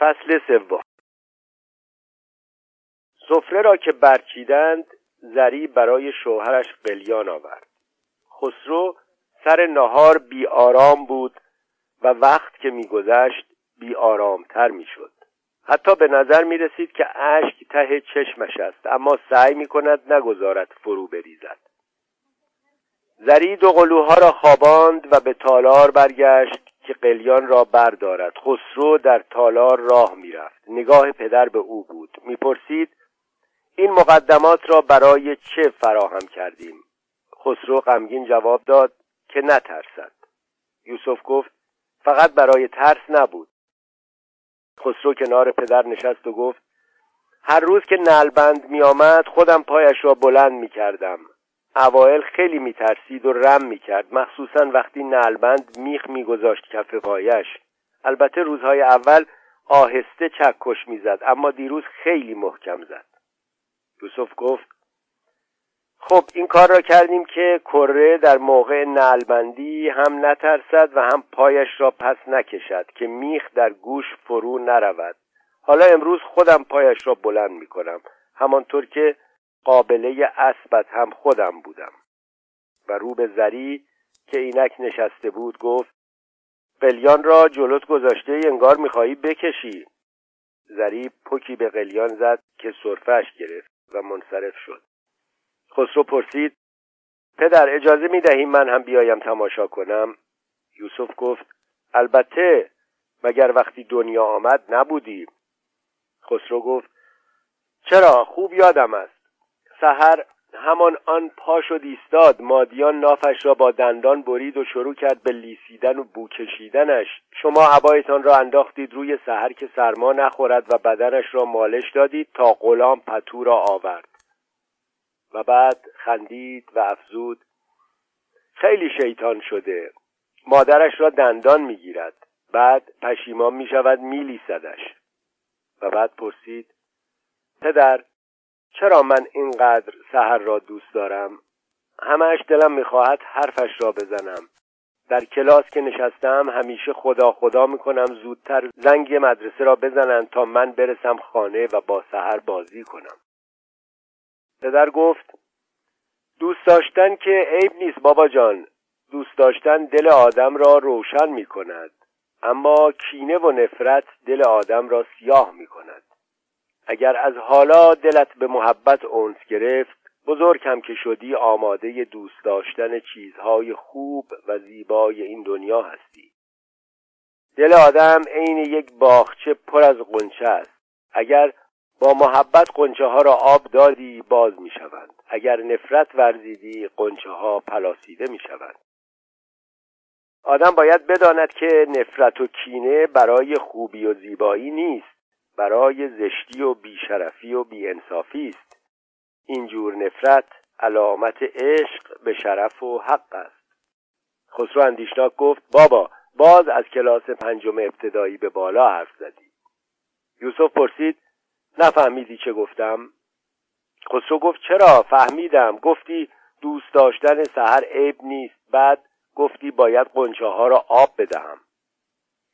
فصل سوم. سفره را که برچیدند زری برای شوهرش قلیان آورد. خسرو سر نهار بی آرام بود و وقت که میگذشت بی آرامتر می‌شد. حتی به نظر می رسید که اشک ته چشمش است اما سعی می کند نگذارد فرو بریزد. زری دو قلوها را خواباند و به تالار برگشت. که قلیان را بردارد. خسرو در تالار راه می‌رفت. نگاه پدر به او بود. می‌پرسید این مقدمات را برای چه فراهم کردیم؟ خسرو غمگین جواب داد که نترسد. یوسف گفت فقط برای ترس نبود. خسرو کنار پدر نشست و گفت هر روز که نلبند می آمد خودم پایش را بلند می کردم اوائل خیلی می ترسید و رم می کرد مخصوصا وقتی نلبند میخ می گذاشت کف پایش. البته روزهای اول آهسته چکش می‌زد اما دیروز خیلی محکم زد. یوسف گفت خب این کار را کردیم که کره در موقع نلبندی هم نترسد و هم پایش را پس نکشد که میخ در گوش فرو نرود. حالا امروز خودم پایش را بلند می کنم همانطور که قابله اسبت هم خودم بودم. و رو به زری که اینک نشسته بود گفت قلیان را جلوت گذاشته انگار می‌خواهی بکشی. زری پکی به قلیان زد که صرفش گرفت و منصرف شد. خسرو پرسید پدر اجازه می دهیم من هم بیایم تماشا کنم؟ یوسف گفت البته مگر وقتی دنیا آمد نبودی؟ خسرو گفت چرا؟ خوب یادم است. سحر همان آن پا شد ایستاد. مادیان نافش را با دندان برید و شروع کرد به لیسیدن و بو کشیدنش. شما عبایتان را انداختید روی سحر که سرما نخورد و بدنش را مالش دادید تا غلام پتو را آورد. و بعد خندید و افزود خیلی شیطان شده. مادرش را دندان می‌گیرد. بعد پشیمان می شود می و بعد پرسید پدر چرا من اینقدر سهر را دوست دارم؟ همش دلم می‌خواهد حرفش را بزنم. در کلاس که نشستم همیشه خدا خدا می‌کنم زودتر زنگ مدرسه را بزنند تا من برسم خانه و با سهر بازی کنم. پدر گفت دوست داشتن که عیب نیست بابا جان. دوست داشتن دل آدم را روشن می کند اما کینه و نفرت دل آدم را سیاه می کند اگر از حالا دلت به محبت اونس گرفت بزرگ هم که شدی آماده دوست داشتن چیزهای خوب و زیبای این دنیا هستی. دل آدم عین یک باغچه پر از قنچه است. اگر با محبت قنچه ها را آب دادی باز می شوند اگر نفرت ورزیدی قنچه ها پلاسیده می شوند آدم باید بداند که نفرت و کینه برای خوبی و زیبایی نیست. برای زشتی و بیشرفی و بیانصافی است. اینجور نفرت علامت عشق به شرف و حق است. خسرو اندیشناک گفت بابا باز از کلاس پنجم ابتدایی به بالا حرف زدی. یوسف پرسید نفهمیدی چه گفتم؟ خسرو گفت چرا؟ فهمیدم. گفتی دوست داشتن سهر عیب نیست. بعد گفتی باید قنچه ها را آب بدهم.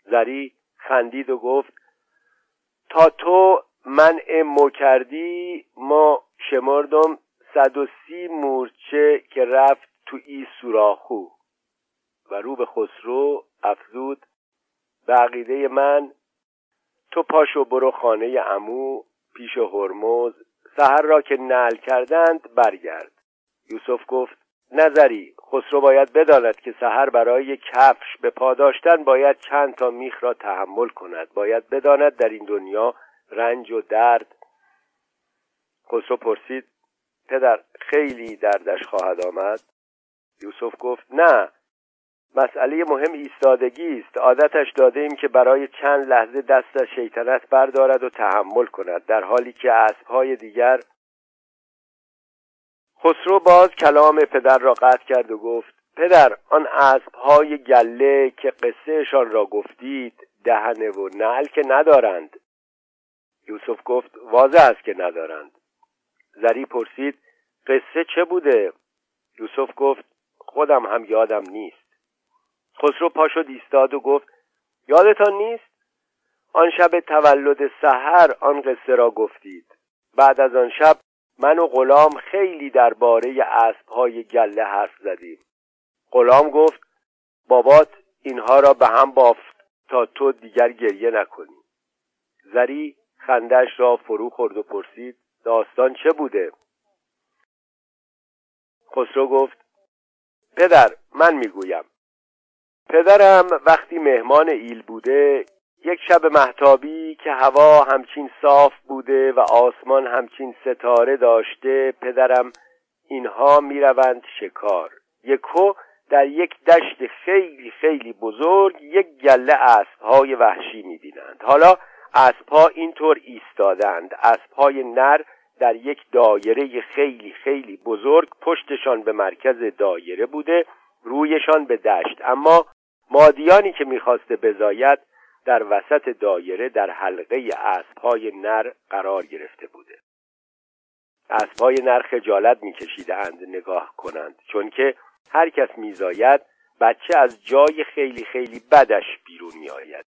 زری خندید و گفت تو منع مو کردی ما شمردم صد و سی مورچه که رفت تو ای سوراخو. و رو به خسرو افزود به عقیده من تو پاشو برو خانه امو پیش هرمز سهر را که نل کردند برگرد. یوسف گفت نظری خسرو باید بداند که سهر برای کفش به پاداشتن باید چند تا میخ را تحمل کند. باید بداند در این دنیا رنج و درد. خسرو پرسید پدر خیلی دردش خواهد آمد؟ یوسف گفت نه. مسئله مهم ایستادگی است. عادتش داده ایم که برای چند لحظه دست از شیطنت بردارد و تحمل کند در حالی که اسبهای دیگر خسرو باز کلام پدر را قطع کرد و گفت پدر آن اسبهای گله که قصهشان را گفتید دهنه و نعل که ندارند. یوسف گفت واضح است که ندارند. زری پرسید قصه چه بوده؟ یوسف گفت خودم هم یادم نیست. خسرو پاشد ایستاد و گفت یادتان نیست؟ آن شب تولد سحر آن قصه را گفتید. بعد از آن شب من و غلام خیلی درباره اسبهای گله حرف زدیم. غلام گفت بابات اینها را به هم بافت تا تو دیگر گریه نکنی. زری خندش را فرو خورد و پرسید داستان چه بوده؟ خسرو گفت پدر من می‌گویم. پدرم وقتی مهمان ایل بوده یک شب محتابی که هوا همچین صاف بوده و آسمان همچین ستاره داشته پدرم اینها می‌روند شکار. یکو در یک دشت خیلی خیلی بزرگ یک گله اسبهای وحشی می‌بینند. حالا اسبها اینطور ایستادند. اسبهای نر در یک دایره خیلی خیلی بزرگ پشتشان به مرکز دایره بوده رویشان به دشت. اما مادیانی که می‌خواسته بزاید در وسط دایره در حلقه اسبهای نر قرار گرفته بوده. اسبهای نر خجالت میکشیدند نگاه کنند چون که هر کس میزاید بچه از جای خیلی خیلی بدش بیرون میآید.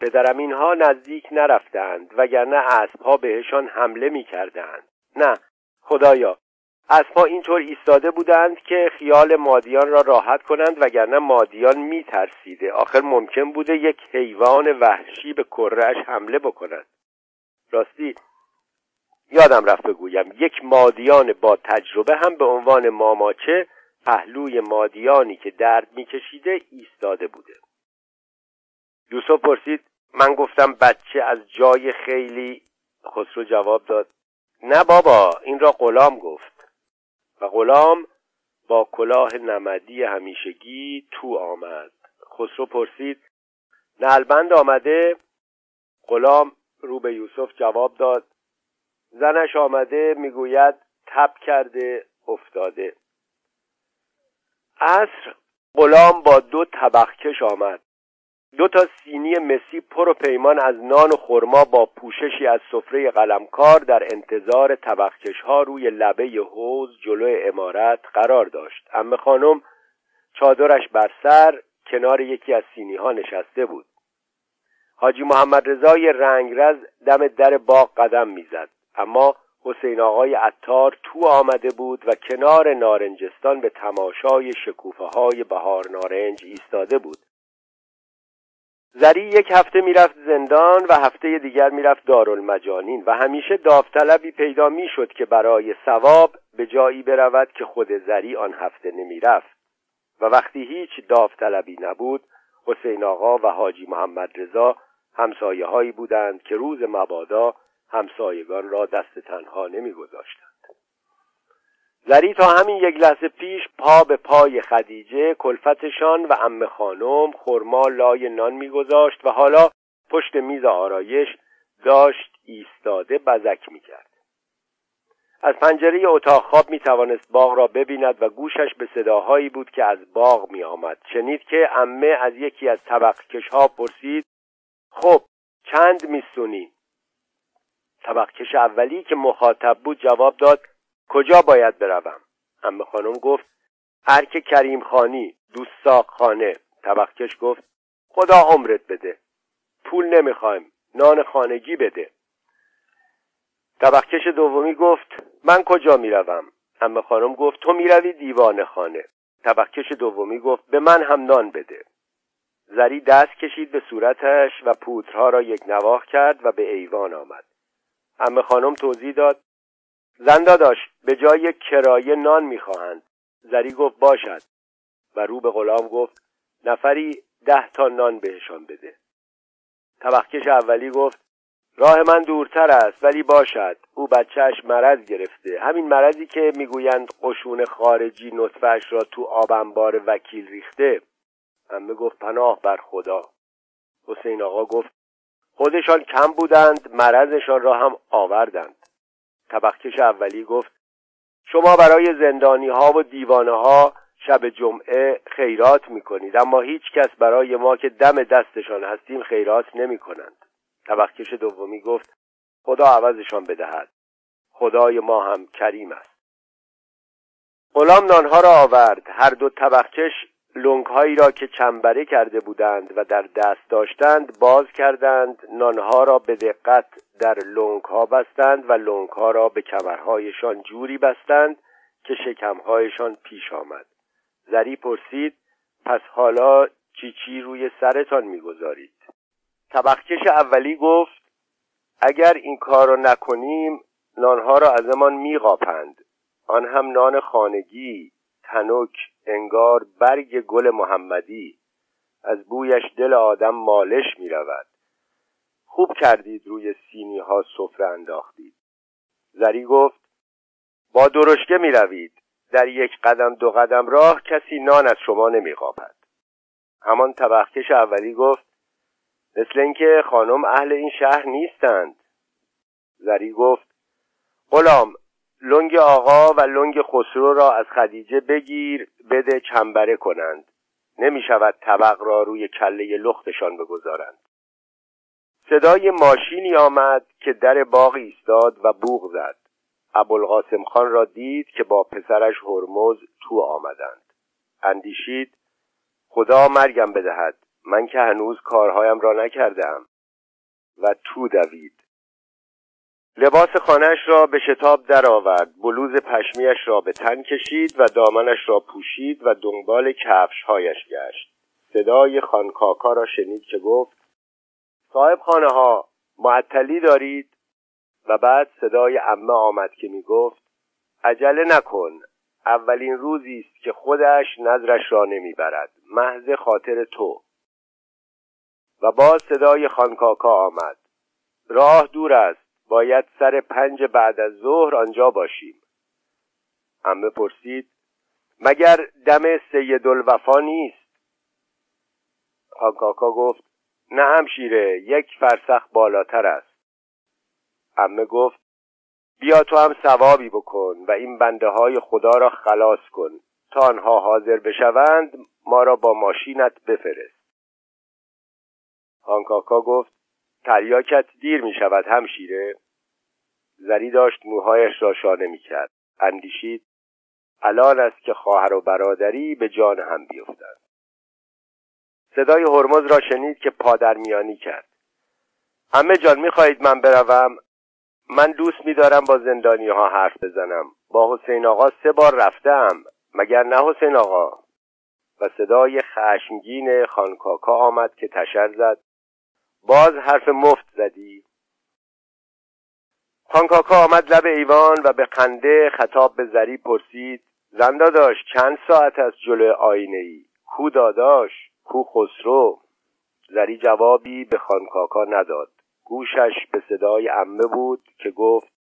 پدرم اینها نزدیک نرفتند وگرنه اسبها بهشان حمله می‌کردند. نه خدایا اسبها اینطور ایستاده بودند که خیال مادیان را راحت کنند وگرنه مادیان میترسیده. آخر ممکن بوده یک حیوان وحشی به کرهش حمله بکند راستی یادم رفت بگویم یک مادیان با تجربه هم به عنوان ماماچه پهلوی مادیانی که درد میکشیده ایستاده بوده. یوسف پرسید من گفتم بچه از جای خیلی؟ خسرو جواب داد نه بابا این را غلام گفت. و غلام با کلاه نمدی همیشگی تو آمد. خسرو پرسید نلبند آمده؟ غلام رو به یوسف جواب داد زنش آمده می‌گوید تب کرده افتاده. عصر غلام با دو طبخکش آمد. دو تا سینی مسی پر و پیمان از نان و خرما با پوششی از سفره قلمکار در انتظار طبخکش ها روی لبه حوز جلو امارت قرار داشت. امه خانم چادرش بر سر کنار یکی از سینی ها نشسته بود. حاجی محمد رضای رنگرز دم در باغ قدم می‌زد. اما حسین آقای عطار تو آمده بود و کنار نارنجستان به تماشای شکوفه های بهار نارنج ایستاده بود. زری یک هفته می‌رفت زندان و هفته دیگر می‌رفت دارالمجانین و همیشه داوطلبی پیدا می‌شد که برای ثواب به جایی برود که خود زری آن هفته نمی‌رفت. و وقتی هیچ داوطلبی نبود حسین آقا و حاجی محمد رضا همسایه هایی بودند که روز مبادا همسایگان را دست تنها نمیگذاشتند. زری تا همین یک لحظه پیش پا به پای خدیجه کلفتشان و ام خانم خرما لای نان میگذاشت و حالا پشت میز آرایش داشت ایستاده بزک می‌کرد از پنجره اتاق خواب می توانست باغ را ببیند و گوشش به صداهایی بود که از باغ می آمد. شنید که امه از یکی از طبق ها پرسید خب چند میستونی؟ طبق کش اولی که مخاطب بود جواب داد کجا باید بروم؟ امه خانم گفت ارک کریم خانی دوست خانه. طبقکش گفت خدا عمرت بده. پول نمی‌خوایم نان خانگی بده. طبقکش دومی گفت من کجا می‌روم؟ امه خانم گفت تو می‌روی دیوان خانه. طبقکش دومی گفت به من هم نان بده. زری دست کشید به صورتش و پوترها را یک نواخ کرد و به ایوان آمد. امه خانم توضیح داد زندا داشت به جای کرایه نان می‌خواهند. زری گفت باشد. و رو به غلام گفت نفری ده تا نان بهشان بده. طبخکش اولی گفت راه من دورتر است ولی باشد. او بچهش مرض گرفته. همین مرضی که می‌گویند قشون خارجی نطفهش را تو آب انبار وکیل ریخته. امه گفت پناه بر خدا. حسین آقا گفت خودشان کم بودند مرضشان را هم آوردند. طبقکش اولی گفت شما برای زندانی ها و دیوانه ها شب جمعه خیرات می کنید اما هیچ کس برای ما که دم دستشان هستیم خیرات نمی کنند طبقکش دومی گفت خدا عوضشان بدهد. خدای ما هم کریم است. غلام نانها را آورد. هر دو طبقکش لنگهایی را که چنبره کرده بودند و در دست داشتند باز کردند. نانها را به دقت در لنگها بستند و لنگها را به کمرهایشان جوری بستند که شکمهایشان پیش آمد. زری پرسید پس حالا چی چی روی سرتان می‌گذارید؟ طبقکش اولی گفت اگر این کار را نکنیم نانها را ازمان میقاپند. آن هم نان خانگی تنک انگار برگ گل محمدی. از بویش دل آدم مالش می رود خوب کردید روی سینی ها سفره انداختید. زری گفت با درشکه می روید در یک قدم دو قدم راه کسی نان از شما نمی قاپد. همان طبقکش اولی گفت مثل اینکه خانم اهل این شهر نیستند. زری گفت غلام لنگ آقا و لنگ خسرو را از خدیجه بگیر بده چنبره کنند. نمی شود طبق را روی کله لختشان بگذارند. صدای ماشینی آمد که در باغ ایستاد و بوغ زد. ابوالقاسم خان را دید که با پسرش هرمز تو آمدند. اندیشید خدا مرگم بدهد. من که هنوز کارهایم را نکردم. و تو دوید. لباس خانهش را به شتاب درآورد. بلوز پشمیش را به تن کشید و دامنش را پوشید و دنبال کفشهایش گشت. صدای خانکاکا را شنید که گفت صاحب خانه ها معطلی دارید؟ و بعد صدای امه آمد که می گفت عجله نکن اولین روزی است که خودش نظرش را نمی‌برد محض خاطر تو. و باز صدای خانکاکا آمد. راه دور است باید سر پنج بعد از ظهر آنجا باشیم. امه پرسید مگر دم سید الوفا نیست؟ خانکاکا گفت نه همشیره یک فرسخ بالاتر است. امه گفت بیا تو هم ثوابی بکن و این بنده های خدا را خلاص کن. تا آنها حاضر بشوند ما را با ماشینت بفرست. خانکاکا گفت تریاکت دیر می شود همشیره زری داشت موهایش را شانه می کرد. اندیشید الان است که خواهر و برادری به جان هم بیفتند. صدای هرمز را شنید که پادرمیانی کرد. همه جان می‌خواهید من بروم؟ من دوست میدارم با زندانی ها حرف بزنم. با حسین آقا سه بار رفتم مگر نه حسین آقا؟ و صدای خشمگین خانکاکا آمد که تشر زد. باز حرف مفت زدی. خانکاکا آمد لب ایوان و به خنده خطاب به زری پرسید. زنده داشت چند ساعت از جلو آینه ای کو داداش؟ کو خسرو. زری جوابی به خانکاکا نداد. گوشش به صدای امه بود که گفت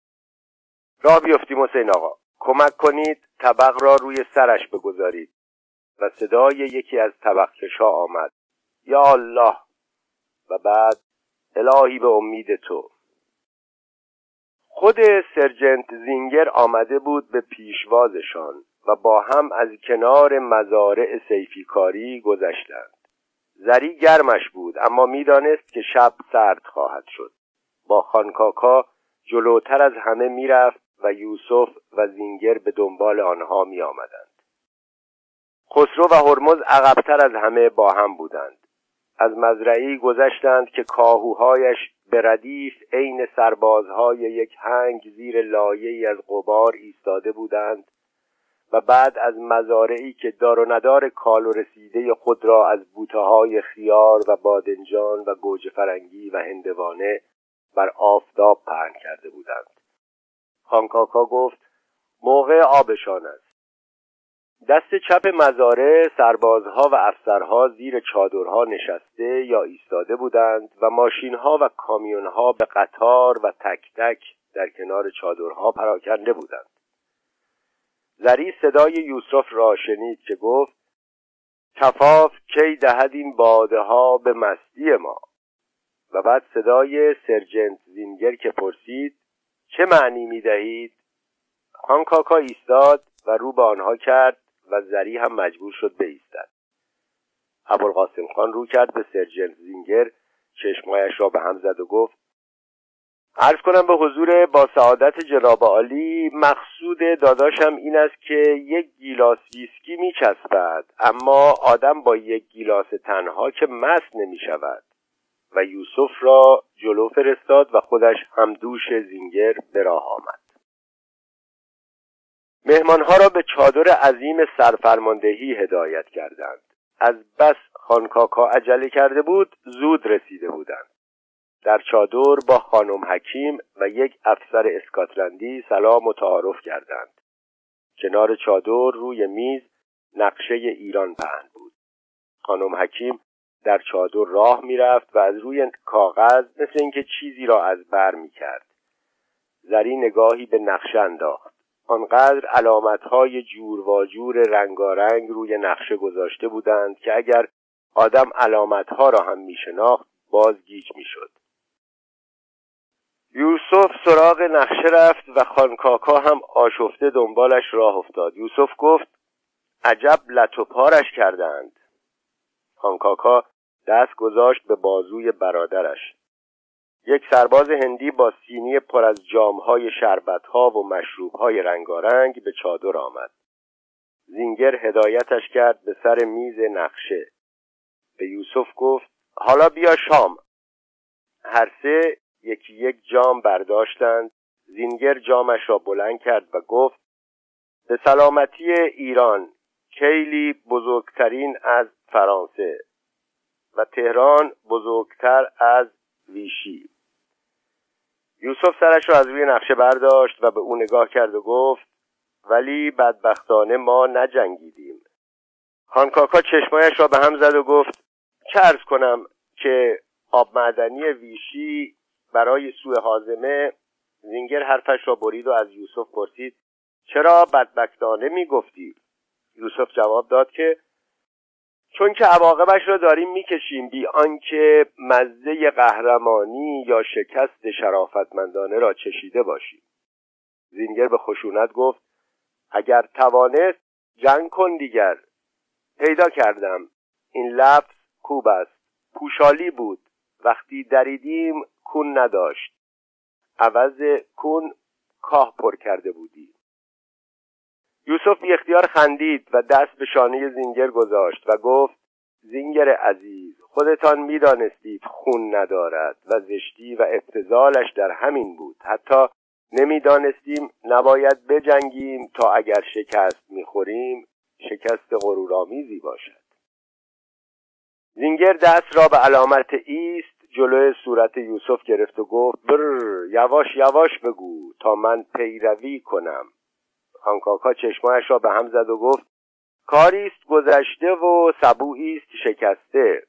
را بیفتیم حسین آقا. کمک کنید طبق را روی سرش بگذارید. و صدای یکی از طبق آمد. یا الله. و بعد الهی به امید تو. خود سرجنت زینگر آمده بود به پیشوازشان و با هم از کنار مزارع سیفیکاری گذشتند. زری گرمش بود اما می‌دانست که شب سرد خواهد شد با خانکاکا جلوتر از همه می‌رفت و یوسف و زینگر به دنبال آنها می آمدند. خسرو و هرمز عقبتر از همه با هم بودند از مزرعی گذشتند که کاهوهایش به ردیف عین سربازهای یک هنگ زیر لایه از قبار ایستاده بودند و بعد از مزارعی که دار و ندار کال و رسیده خود را از بوته های خیار و بادنجان و گوجه فرنگی و هندوانه بر آفتاب پهن کرده بودند. خانکاکا گفت موقع آبشان است. دست چپ مزاره سربازها و افسرها زیر چادرها نشسته یا ایستاده بودند و ماشینها و کامیونها به قطار و تک تک در کنار چادرها پراکنده بودند. زری صدای یوسف را شنید که گفت کفاف کی دهد این باده ها به مستی ما و بعد صدای سرجنت زینگر که پرسید چه معنی می دهید؟ خان کاکا ایستاد و رو به آنها کرد و زری هم مجبور شد بایستد ابوالقاسم خان رو کرد به سرجنت زینگر چشمایش را به هم زد و گفت عرض کنم به حضور با سعادت جناب عالی مقصود داداشم این است که یک گیلاس ویسکی میچسبد اما آدم با یک گیلاس تنها که مست نمی شود و یوسف را جلو فرستاد و خودش هم دوش زینگر به راه آمد. مهمانها را به چادر عظیم سرفرماندهی هدایت کردند. از بس خانکاکا عجله کرده بود زود رسیده بودند. در چادر با خانم حکیم و یک افسر اسکاتلندی سلام و تعارف کردند. کنار چادر روی میز نقشه ایران پهن بود. خانم حکیم در چادر راه می‌رفت و از روی کاغذ مثل اینکه چیزی را از بر می‌کرد زری نگاهی به نقشه انداخت. آنقدر علامتهای جور و جور رنگارنگ روی نقشه گذاشته بودند که اگر آدم علامتها را هم میشناخت باز گیج می‌شد. یوسف سراغ نقشه رفت و خانکاکا هم آشفته دنبالش راه افتاد. یوسف گفت عجب لطوپارش کردند. خانکاکا دست گذاشت به بازوی برادرش. یک سرباز هندی با سینی پر از جامهای شربتها و مشروبهای رنگارنگ به چادر آمد. زینگر هدایتش کرد به سر میز نقشه. به یوسف گفت حالا بیا شام. هر سه یکی یک جام برداشتند. زینگر جامش را بلند کرد و گفت به سلامتی ایران کیلی بزرگترین از فرانسه و تهران بزرگتر از ویشی. یوسف سرش را از روی نقشه برداشت و به او نگاه کرد و گفت ولی بدبختانه ما نجنگیدیم. خانکاکا چشمایش را به هم زد و گفت چه ارز کنم که آب معدنی ویشی برای سوء حازمه زینگر حرفش را برید و از یوسف پرسید چرا بدبختانه می‌گفتی؟ یوسف جواب داد که چون که عواقبش را داریم می‌کشیم بی آنکه مزه قهرمانی یا شکست شرافتمندانه را چشیده باشیم. زینگر به خشونت گفت اگر توانست جنگ کن دیگر. پیدا کردم. این لفظ کوب است. پوشالی بود. وقتی دریدیم کون نداشت. عوض کون کاه پر کرده بودی. یوسف بی اختیار خندید و دست به شانه زینگر گذاشت و گفت زینگر عزیز خودتان می‌دانستید خون ندارد و زشتی و ابتزالش در همین بود. حتی نمی‌دانستیم نباید بجنگیم تا اگر شکست می‌خوریم شکست غرورآمیزی باشد. زینگر دست را به علامت ایست جلوی صورت یوسف گرفت و گفت بر یواش یواش بگو تا من پیروی کنم. خانکاکا چشمایش را به هم زد و گفت کاری است گذشته و سبویی است شکسته.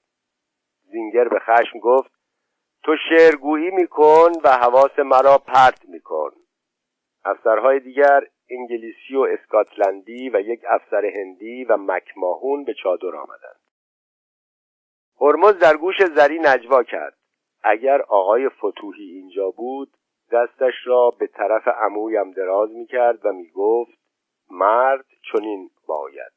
زینگر به خشم گفت تو شعرگویی میکن و حواس مرا پرت میکن. افسرهای دیگر انگلیسی و اسکاتلندی و یک افسر هندی و مکماهون به چادر آمدند. هرمز در گوش زری نجوا کرد. اگر آقای فتوحی اینجا بود دستش را به طرف عمویم دراز می‌کرد و می‌گفت مرد چنین باید.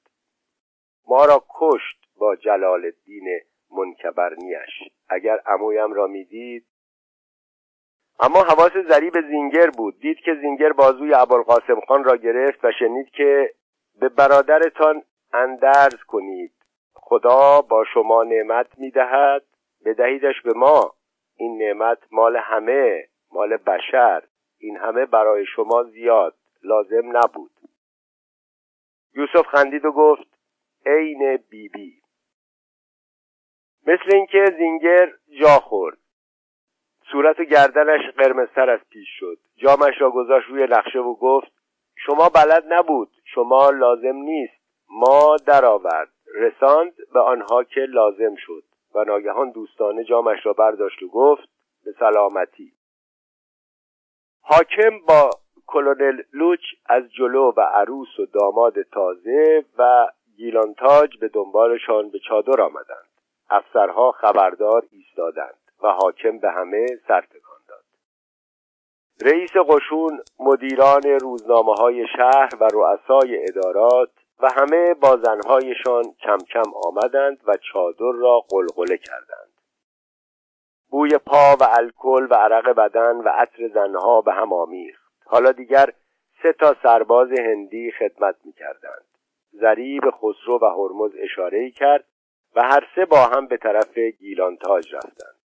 ما را کشت با جلال الدین منکبرنیش اگر عمویم را می‌دید اما حواس زری به زینگر بود. دید که زینگر بازوی ابوالقاسم خان را گرفت و شنید که به برادرتان اندرز کنید. خدا با شما نعمت می‌دهد. بدهیدش به ما. این نعمت مال همه مال بشر. این همه برای شما زیاد لازم نبود. یوسف خندید و گفت عین بیبی. بی. مثل اینکه زینگر جا خورد. صورت و گردنش قرمزتر از پیش شد. جامش را گذاشت روی نقشه و گفت شما بلد نبود. شما لازم نیست. ما درآورد. رساند به آنها که لازم شد. و ناگهان دوستانه جامش را برداشت و گفت به سلامتی. حاکم با کلونل لوچ از جلو و عروس و داماد تازه و گیلانتاج به دنبالشان به چادر آمدند. افسرها خبردار ایستادند و حاکم به همه سر داد. رئیس قشون مدیران روزنامه های شهر و رؤسای ادارات و همه با زنهایشان کم کم آمدند و چادر را قلقله کردند. بوی پا و الکل و عرق بدن و عطر زنها به هم آمیخت. حالا دیگر سه تا سرباز هندی خدمت می‌کردند. زری به خسرو و هرمز اشاره کرد و هر سه با هم به طرف گیلانتاج رفتند.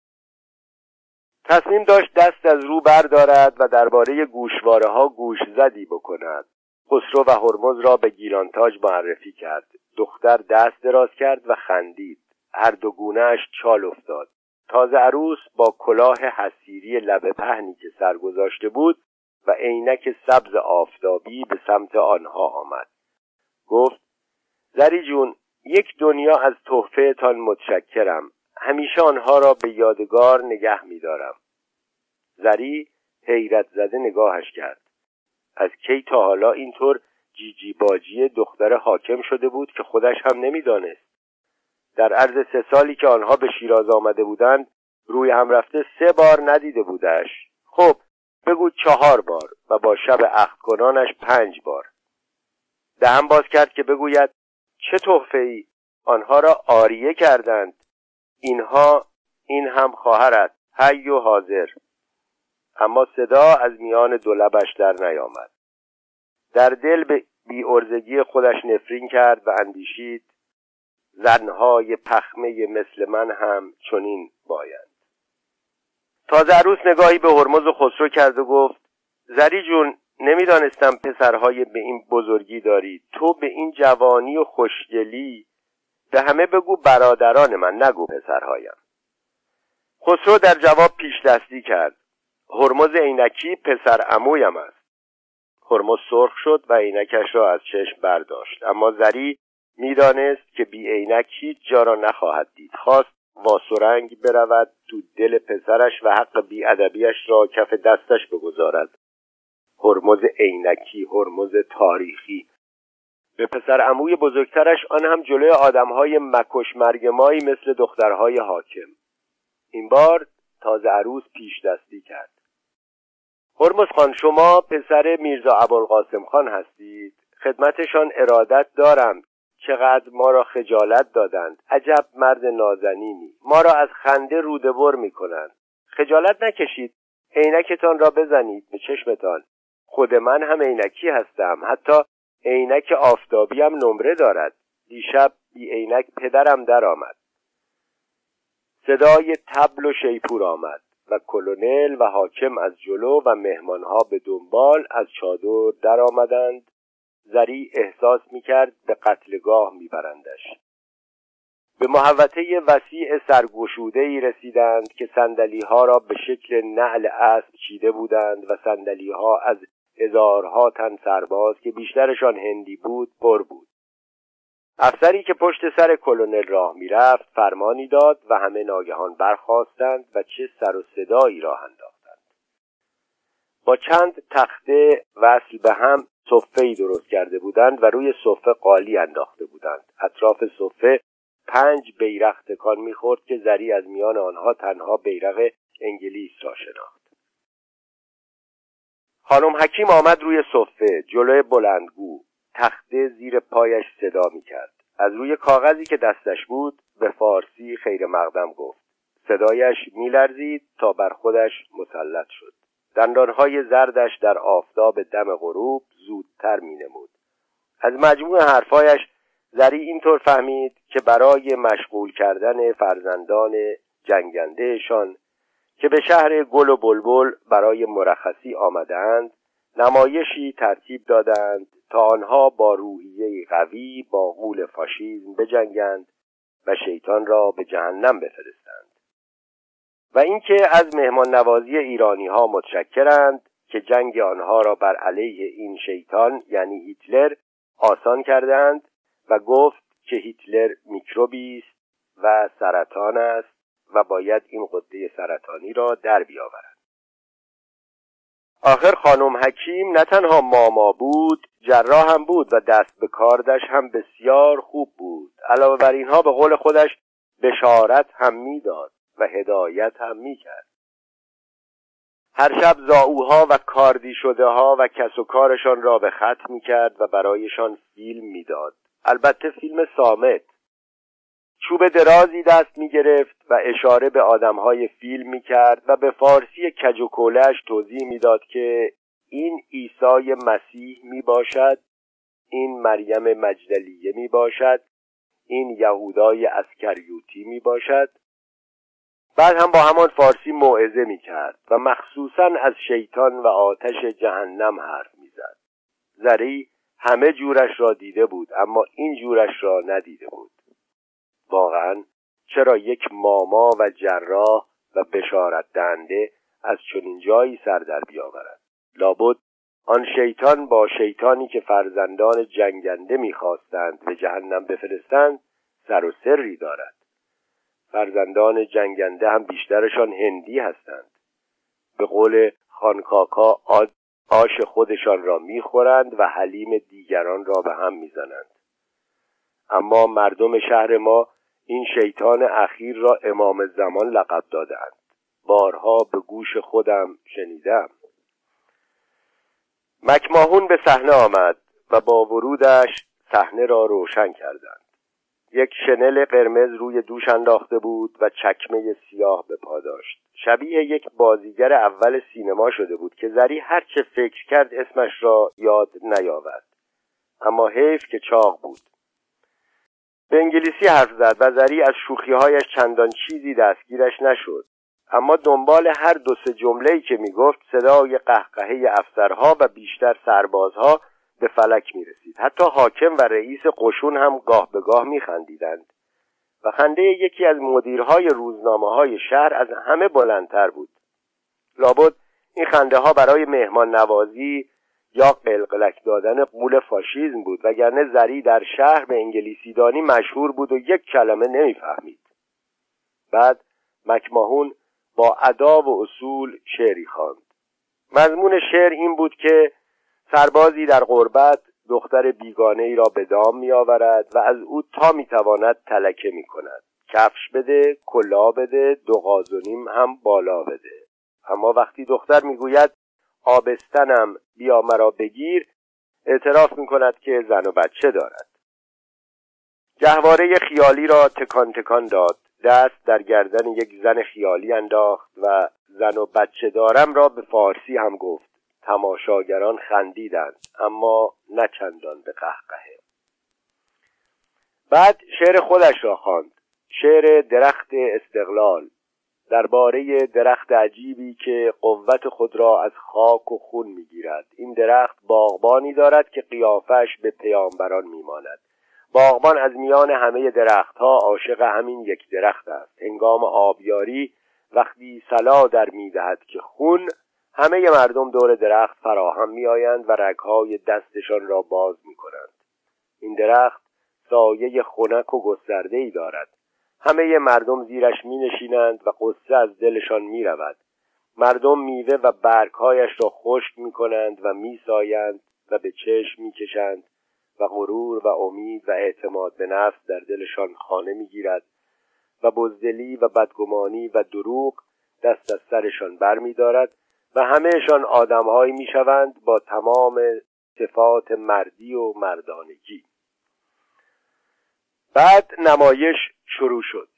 تصمیم داشت دست از رو بردارد و درباره گوشواره ها گوش زدی بکند. خسرو و هرمز را به گیلانتاج معرفی کرد. دختر دست دراز کرد و خندید. هر دو گونهش چال افتاد. تازه عروس با کلاه حسیری لب پهنی که سر گذاشته بود و عینک سبز آفتابی به سمت آنها آمد. گفت زری جون یک دنیا از تحفهتان متشکرم. همیشه آنها را به یادگار نگه میدارم. زری حیرت زده نگاهش کرد. از کی تا حالا اینطور جیجی باجی دختر حاکم شده بود که خودش هم نمی‌دانست. در عرض سه سالی که آنها به شیراز آمده بودند روی هم رفته سه بار ندیده بودش. خب بگو چهار بار و با شب عقد کنانش پنج بار. دهم باز کرد که بگوید چه تحفه ای آنها را آریه کردند. اینها این هم خواهرت. حی و حاضر. اما صدا از میان دو لبش در نیامد. در دل به ارزگی خودش نفرین کرد و اندیشید زنهای پخمه مثل من هم چنین باید تازه عروس نگاهی به هرمز و خسرو کرد و گفت زری جون نمی‌دانستم پسرهای به این بزرگی داری. تو به این جوانی و خوشگلی به همه بگو برادران من نگو پسرهایم. خسرو در جواب پیش دستی کرد. هرمز عینکی پسر امویم است. هرمز سرخ شد و عینکش را از چشم برداشت. اما زری می‌دانست که بی عینک هیچ جا را نخواهد دید. خواست واسرنگ برود تو دل پسرش و حق بیادبیش را کف دستش بگذارد. هرمز عینکی هرمز تاریخی. به پسر عموی بزرگترش آن هم جلوی آدمهای مکش مرگمایی مثل دخترهای حاکم. این بار تازه عروس پیش دستی کرد. هرمز خان شما پسر میرزا ابوالقاسم خان هستید؟ خدمتشان ارادت دارم. چقدر ما را خجالت دادند. عجب مرد نازنینی. ما را از خنده رودبر می‌کنند. خجالت نکشید. عینکتان را بزنید به چشمتان. خود من هم عینکی هستم. حتی عینک آفتابی هم نمره دارد. دیشب بی عینک پدرم درآمد. صدای تبل و شیپور آمد و کلونل و حاکم از جلو و مهمانها به دنبال از چادر در آمدند. زری احساس می‌کرد به قتلگاه میبرندش. به محوطه وسیع سرگشوده ای رسیدند که سندلی ها را به شکل نعل اسب چیده بودند و سندلی ها از هزارها تن سرباز که بیشترشان هندی بود پر بود. افسری که پشت سر کلونل راه می‌رفت فرمانی داد و همه ناگهان برخواستند و چه سر و صدایی راه انداختند. با چند تخته وصل به هم صفه درست کرده بودند و روی صفه قالی انداخته بودند. اطراف صفه پنج بیرق تکان می‌خورد که زری از میان آنها تنها بیرق انگلیس را شناخت. خانم حکیم آمد روی صفه جلوی بلندگو. تخته زیر پایش صدا می‌کرد. از روی کاغذی که دستش بود به فارسی خیر مقدم گفت. صدایش میلرزید تا بر خودش مسلط شد. دندانهای زردش در آفتاب دم غروب زودتر مینمود. از مجموع حرفایش زری اینطور فهمید که برای مشغول کردن فرزندان جنگندهشان که به شهر گل و بلبل برای مرخصی آمدند نمایشی ترتیب دادند تا آنها با روحیه قوی با غول فاشیزم بجنگند و شیطان را به جهنم بفرستند. و اینکه از مهمان نوازی ایرانی ها متشکرند که جنگ آنها را بر علیه این شیطان یعنی هیتلر آسان کردند و گفت که هیتلر میکروبی است و سرطان است و باید این قده سرطانی را در بیاورد. آخر خانم حکیم نه تنها ماما بود جراح هم بود و دست به کاردش هم بسیار خوب بود. علاوه بر اینها به قول خودش بشارت هم می‌داد و هدایت هم می‌کرد. هر شب زاوها و کاردی شده ها و کس و کارشان را به خط می‌کرد و برایشان فیلم می‌داد. البته فیلم سامت چوب درازی دست می گرفت و اشاره به آدمهای فیلم می کرد و به فارسی کج و توضیح می‌داد که این عیسی مسیح می باشد این مریم مجدلیه می باشد این یهودای اسکریوتی می باشد. بعد هم با همان فارسی موعظه می کرد و مخصوصا از شیطان و آتش جهنم حرف می زد. زری همه جورش را دیده بود اما این جورش را ندیده بود. واقعا چرا یک ماما و جراح و بشارت دهنده از چنین جایی سر در بیاورد؟ لابد آن شیطان با شیطانی که فرزندان جنگنده می‌خواستند به جهنم بفرستند سر و سری دارد. فرزندان جنگنده هم بیشترشان هندی هستند. به قول خانکاکا آش خودشان را می‌خورند و حلیم دیگران را به هم می‌زنند. اما مردم شهر ما این شیطان اخیر را امام زمان لقب دادند بارها به گوش خودم شنیدم. مکماهون به صحنه آمد و با ورودش صحنه را روشن کردند. یک شنل قرمز روی دوش انداخته بود و چکمه سیاه به پا داشت. شبیه یک بازیگر اول سینما شده بود که زری هرچه فکر کرد اسمش را یاد نیاورد. اما حیف که چاق بود. به انگلیسی حرف زد و زری از شوخیهایش چندان چیزی دستگیرش نشد. اما دنبال هر دو سه جمله‌ای که می‌گفت صدای قهقهه افسرها و بیشتر سربازها به فلک می رسید حتی حاکم و رئیس قشون هم گاه به گاه می خندیدند و خنده یکی از مدیرهای روزنامه های شهر از همه بلندتر بود. لابد این خنده ها برای مهمان نوازی یا قلقلک دادن قول فاشیزم بود وگرنه زری در شهر به انگلیسی دانی مشهور بود و یک کلمه نمی‌فهمید. بعد مکماهون با ادا و اصول شعری خواند. مضمون شعر این بود که سربازی در غربت دختر بیگانه ای را به دام می آورد و از او تا می تواند تلکه می کند کفش بده کلا بده دو غازونیم هم بالا بده. اما وقتی دختر می‌گوید آبستنم بیا مرا بگیر اعتراف می کند که زن و بچه دارد. گهواره خیالی را تکان تکان داد. دست در گردن یک زن خیالی انداخت و زن و بچه دارم را به فارسی هم گفت. تماشاگران خندیدند اما نه چندان به قهقهه. بعد شعر خودش را خواند. شعر درخت استقلال. درباره درخت عجیبی که قوت خود را از خاک و خون می‌گیرد. این درخت باغبانی دارد که قیافش به پیامبران میماند. باغبان از میان همه درختها عاشق همین یک درخت است هنگام آبیاری وقتی سلا در می‌دهد که خون همه مردم دور درخت فراهم میآیند و رگهای دستشان را باز می کنند. این درخت سایه خنک و گسترده ای دارد همه مردم زیرش می نشینند و قصه از دلشان می رود. مردم میوه و برگهایش را خشک می کنند و می سایند و به چشم می کشند و غرور و امید و اعتماد به نفس در دلشان خانه می گیرد و بزدلی و بدگمانی و دروغ دست از سرشان بر می و همهشان آدمهایی می‌شوند با تمام صفات مردی و مردانگی. بعد نمایش شروع شد.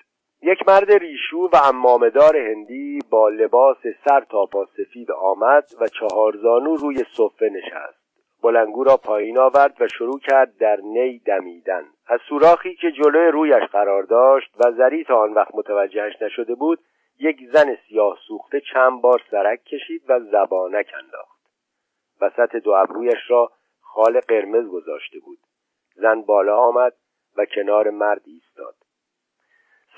یک مرد ریشو و امامدار هندی با لباس سر تا پا سفید آمد و چهارزانو روی صفه نشست. بلنگو را پایین آورد و شروع کرد در نی دمیدن. از سوراخی که جلوی رویش قرار داشت و زری تا آن وقت متوجهش نشده بود یک زن سیاه سوخته چند بار سرک کشید و زبانک انداخت. وسط دو ابرویش را خال قرمز گذاشته بود. زن بالا آمد و کنار مرد ایستاد.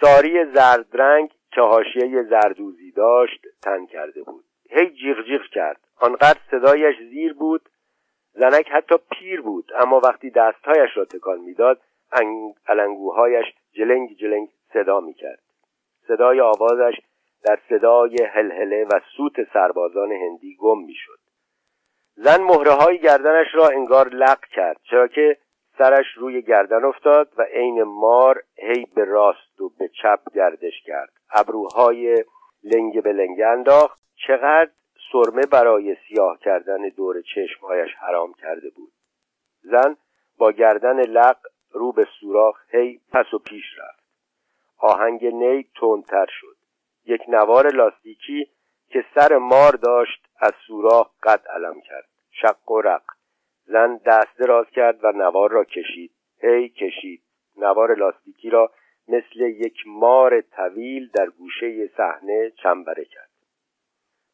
ساری زرد رنگ که حاشیه زردوزی داشت تن کرده بود. هی جیغ جیغ کرد. آنقدر صدایش زیر بود زنک حتی پیر بود اما وقتی دستهایش را تکان می‌داد علنگوهایش جلنگ جلنگ صدا می‌کرد. صدای آوازش در صدای هلهله و سوت سربازان هندی گم می‌شد. زن مهره های گردنش را انگار لق کرد چرا که سرش روی گردن افتاد و عین مار هی به راست و به چپ گردش کرد. ابروهای لنگ به لنگ انداخت. چقدر سرمه برای سیاه کردن دور چشمهایش حرام کرده بود. زن با گردن لق رو به سوراخ هی پس و پیش رفت. آهنگ نی تندتر شد. یک نوار لاستیکی که سر مار داشت از سوراخ قد علم کرد. شق و رق. زن دست دراز کرد و نوار را کشید. هی کشید. نوار لاستیکی را مثل یک مار طویل در گوشه صحنه چنبره کرد.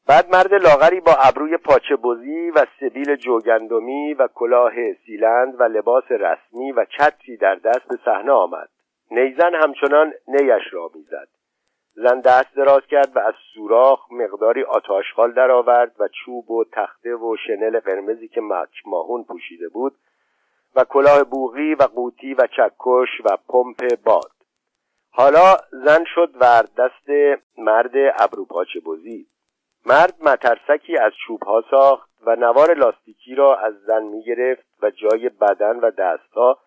بعد مرد لاغری با ابروی پاچه بزی و سبیل جوگندمی و کلاه سیلند و لباس رسمی و چتری در دست به صحنه آمد. نیزن همچنان نیش را می‌زد. زن دست دراز کرد و از سوراخ مقداری آتاشخال درآورد و چوب و تخته و شنل قرمزی که ماهون پوشیده بود و کلاه بوغی و قوطی و چکش و پمپ باد. حالا زن شد و دست مرد ابروپاچه بزی. مرد مترسکی از چوب ها ساخت و نوار لاستیکی را از زن می گرفت و جای بدن و دستها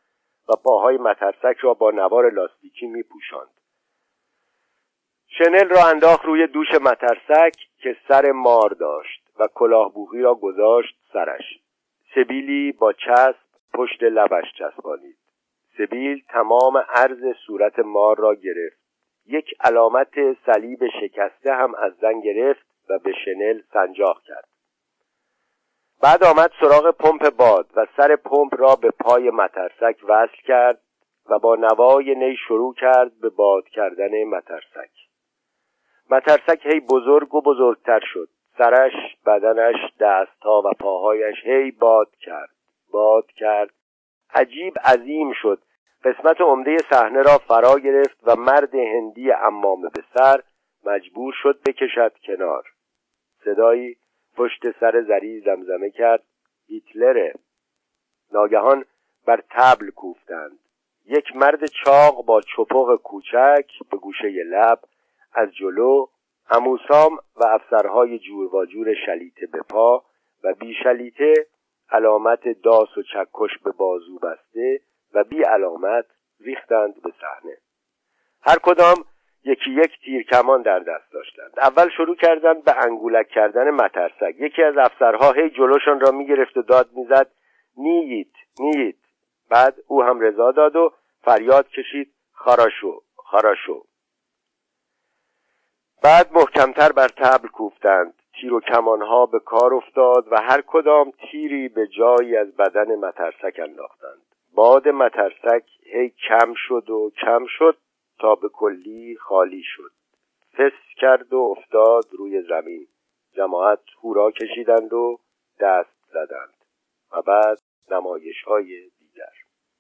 و پاهای مترسک را با نوار لاستیکی می پوشند. شنل را انداخت روی دوش مترسک که سر مار داشت و کلاهبوغی را گذاشت سرش. سبیلی با چسب پشت لبش چسبانید. سبیل تمام عرض صورت مار را گرفت. یک علامت صلیب شکسته هم از زن گرفت و به شنل سنجاق کرد. بعد آمد سراغ پمپ باد و سر پمپ را به پای مترسک وصل کرد و با نوای نی شروع کرد به باد کردن مترسک. مترسک هی بزرگ و بزرگتر شد. سرش بدنش دستها و پاهایش هی باد کرد باد کرد. عجیب عظیم شد. قسمت عمده صحنه را فرا گرفت و مرد هندی امامه به سر مجبور شد بکشد کنار. صدایی پشت سر زری زمزمه کرد. هیتلره ناگهان بر تبل کوفتند. یک مرد چاق با چپق کوچک به گوشه لب از جلو اموسام و افسرهای جور و جور شلیته به پا و بی شلیته علامت داس و چکش به بازو بسته و بی علامت ریختند به صحنه. هر کدام یکی یک تیر کمان در دست داشتند. اول شروع کردند به انگولک کردن مترسک. یکی از افسرها هی جلوشان را می‌گرفت و داد می‌زد نیید نیید بعد او هم رضا داد و فریاد کشید خراشو خراشو بعد محکمتر بر تبل کوفتند. تیر و کمانها به کار افتاد و هر کدام تیری به جایی از بدن مترسک انداختند. باد مترسک هی کم شد و کم شد. تا به کلی خالی شد. فس کرد و افتاد روی زمین. جماعت هورا کشیدند و دست زدند. و بعد نمایش های